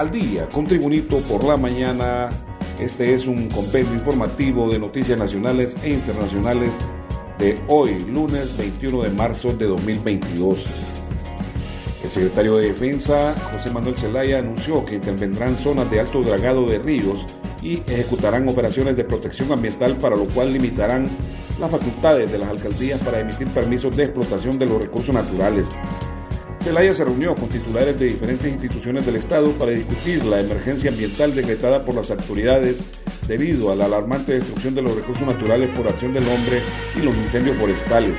al día con Tribunito por la mañana. Este es un compendio informativo de noticias nacionales e internacionales de hoy, lunes 21 de marzo de 2022. El secretario de Defensa, José Manuel Zelaya, anunció que intervendrán zonas de alto dragado de ríos y ejecutarán operaciones de protección ambiental para lo cual limitarán las facultades de las alcaldías para emitir permisos de explotación de los recursos naturales. Celaya se reunió con titulares de diferentes instituciones del Estado para discutir la emergencia ambiental decretada por las autoridades debido a la alarmante destrucción de los recursos naturales por acción del hombre y los incendios forestales.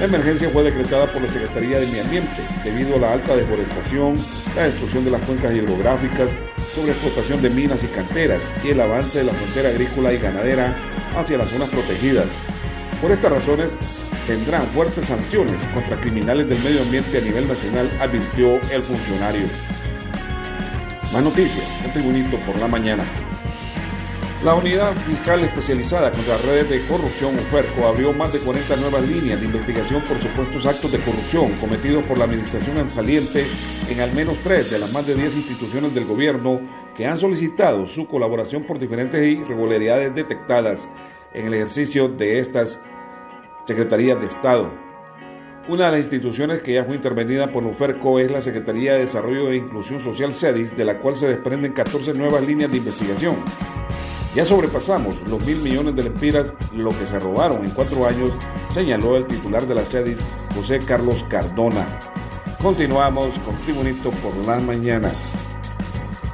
La emergencia fue decretada por la Secretaría de Medio Ambiente debido a la alta deforestación, la destrucción de las cuencas hidrográficas, sobreexplotación de minas y canteras y el avance de la frontera agrícola y ganadera hacia las zonas protegidas. Por estas razones, tendrán fuertes sanciones contra criminales del medio ambiente a nivel nacional, advirtió el funcionario. Más noticias, un tribunito por la mañana. La Unidad Fiscal Especializada contra Redes de Corrupción, UFERCO, abrió más de 40 nuevas líneas de investigación por supuestos actos de corrupción cometidos por la Administración saliente en al menos tres de las más de 10 instituciones del gobierno que han solicitado su colaboración por diferentes irregularidades detectadas en el ejercicio de estas Secretarías de Estado. Una de las instituciones que ya fue intervenida por UFERCO es la Secretaría de Desarrollo e Inclusión Social CEDIS, de la cual se desprenden 14 nuevas líneas de investigación. Ya sobrepasamos los mil millones de lempiras, lo que se robaron en cuatro años, señaló el titular de la CEDIS, José Carlos Cardona. Continuamos con Tribunito por la mañana.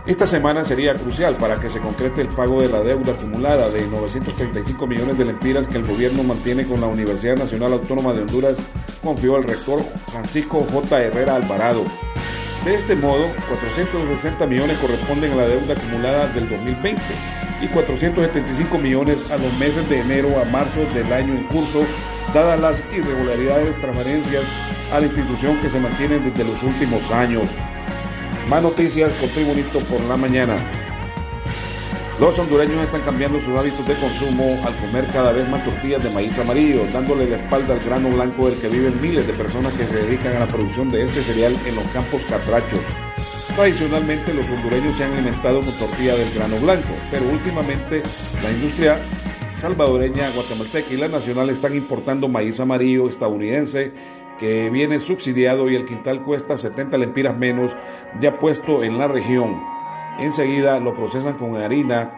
Esta semana sería crucial para que se concrete el pago de la deuda acumulada de 935 millones de lempiras que el gobierno mantiene con la Universidad Nacional Autónoma de Honduras, confió el rector Francisco J. Herrera Alvarado. De este modo, 460 millones corresponden a la deuda acumulada del 2020 y 475 millones a los meses de enero a marzo del año en curso, dadas las irregularidades transferencias a la institución que se mantienen desde los últimos años. Más noticias con Tribunito por la mañana. Los hondureños están cambiando sus hábitos de consumo al comer cada vez más tortillas de maíz amarillo, dándole la espalda al grano blanco del que viven miles de personas que se dedican a la producción de este cereal en los campos catrachos. Tradicionalmente los hondureños se han alimentado con tortilla del grano blanco, pero últimamente la industria salvadoreña, guatemalteca y la nacional están importando maíz amarillo estadounidense que viene subsidiado y el quintal cuesta 70 lempiras menos ya puesto en la región. Enseguida lo procesan con harina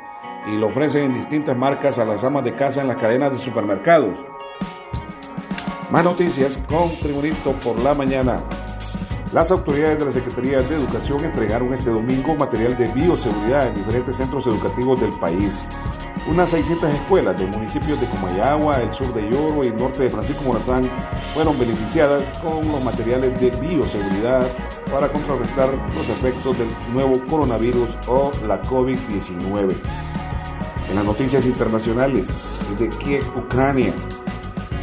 y lo ofrecen en distintas marcas a las amas de casa en las cadenas de supermercados. Más noticias con Tribunito por la mañana. Las autoridades de la Secretaría de Educación entregaron este domingo material de bioseguridad en diferentes centros educativos del país. Unas 600 escuelas de municipios de Comayagua, el sur de Lloro y el norte de Francisco Morazán fueron beneficiadas con los materiales de bioseguridad para contrarrestar los efectos del nuevo coronavirus o la COVID-19. En las noticias internacionales, de Kiev, Ucrania,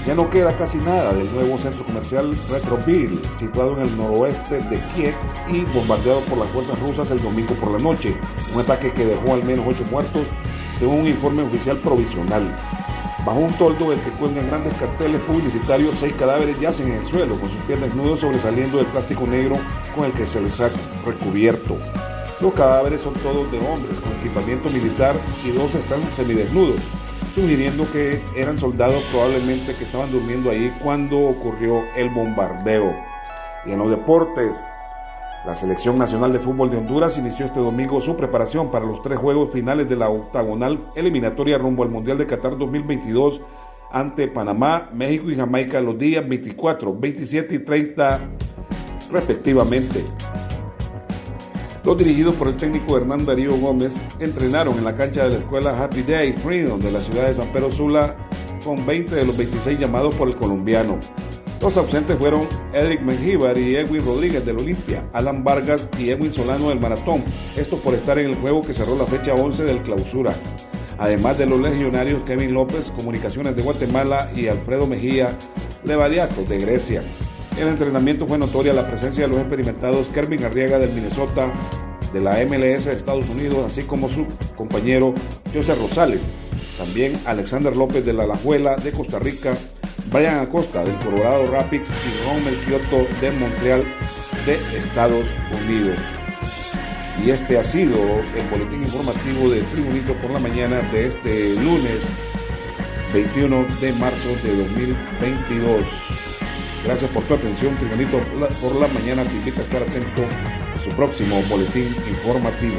ya no queda casi nada del nuevo centro comercial Retroville, situado en el noroeste de Kiev y bombardeado por las fuerzas rusas el domingo por la noche. Un ataque que dejó al menos ocho muertos según un informe oficial provisional. Bajo un toldo del que cuelgan grandes carteles publicitarios, seis cadáveres yacen en el suelo, con sus pies desnudos sobresaliendo del plástico negro con el que se les ha recubierto. Los cadáveres son todos de hombres con equipamiento militar y dos están semidesnudos, sugiriendo que eran soldados probablemente que estaban durmiendo ahí cuando ocurrió el bombardeo. Y en los deportes, la Selección Nacional de Fútbol de Honduras inició este domingo su preparación para los tres juegos finales de la octagonal eliminatoria rumbo al Mundial de Qatar 2022 ante Panamá, México y Jamaica los días 24, 27 y 30 respectivamente. Los dirigidos por el técnico Hernán Darío Gómez entrenaron en la cancha de la escuela Happy Day Freedom de la ciudad de San Pedro Sula con 20 de los 26 llamados por el colombiano. Los ausentes fueron Edric Mengíbar y Edwin Rodríguez del Olimpia, Alan Vargas y Edwin Solano del Maratón, esto por estar en el juego que cerró la fecha 11 del clausura. Además de los legionarios Kevin López, Comunicaciones de Guatemala y Alfredo Mejía, Levadiaco de Grecia. El entrenamiento fue notoria la presencia de los experimentados Kervin Arriaga del Minnesota, de la MLS de Estados Unidos, así como su compañero José Rosales. También Alexander López de la Alajuela de Costa Rica, Brian Acosta del Colorado Rapids y Ron Kyoto de Montreal de Estados Unidos. Y este ha sido el boletín informativo de Tribunito por la mañana de este lunes 21 de marzo de 2022. Gracias por tu atención, Tribunito por la mañana te invita a estar atento a su próximo boletín informativo.